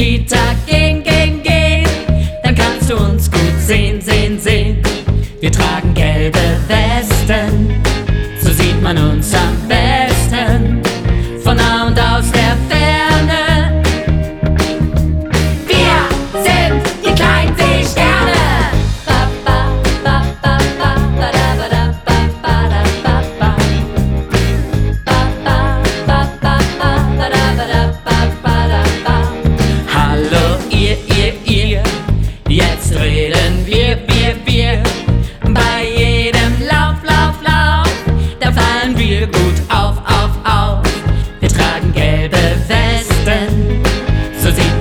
Kita gehen. tragen gelbe Westen, so sieht man uns am besten.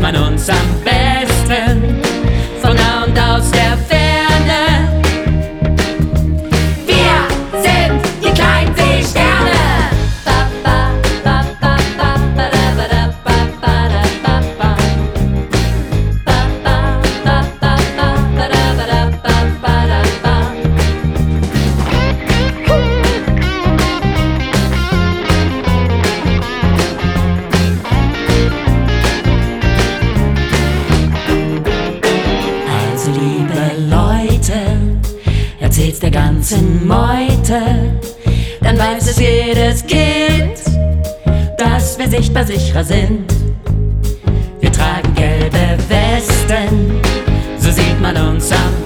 and on San erzähl's der ganzen Meute, dann weiß es jedes Kind, dass wir sichtbar sicherer sind. Wir tragen gelbe Westen, so sieht man uns am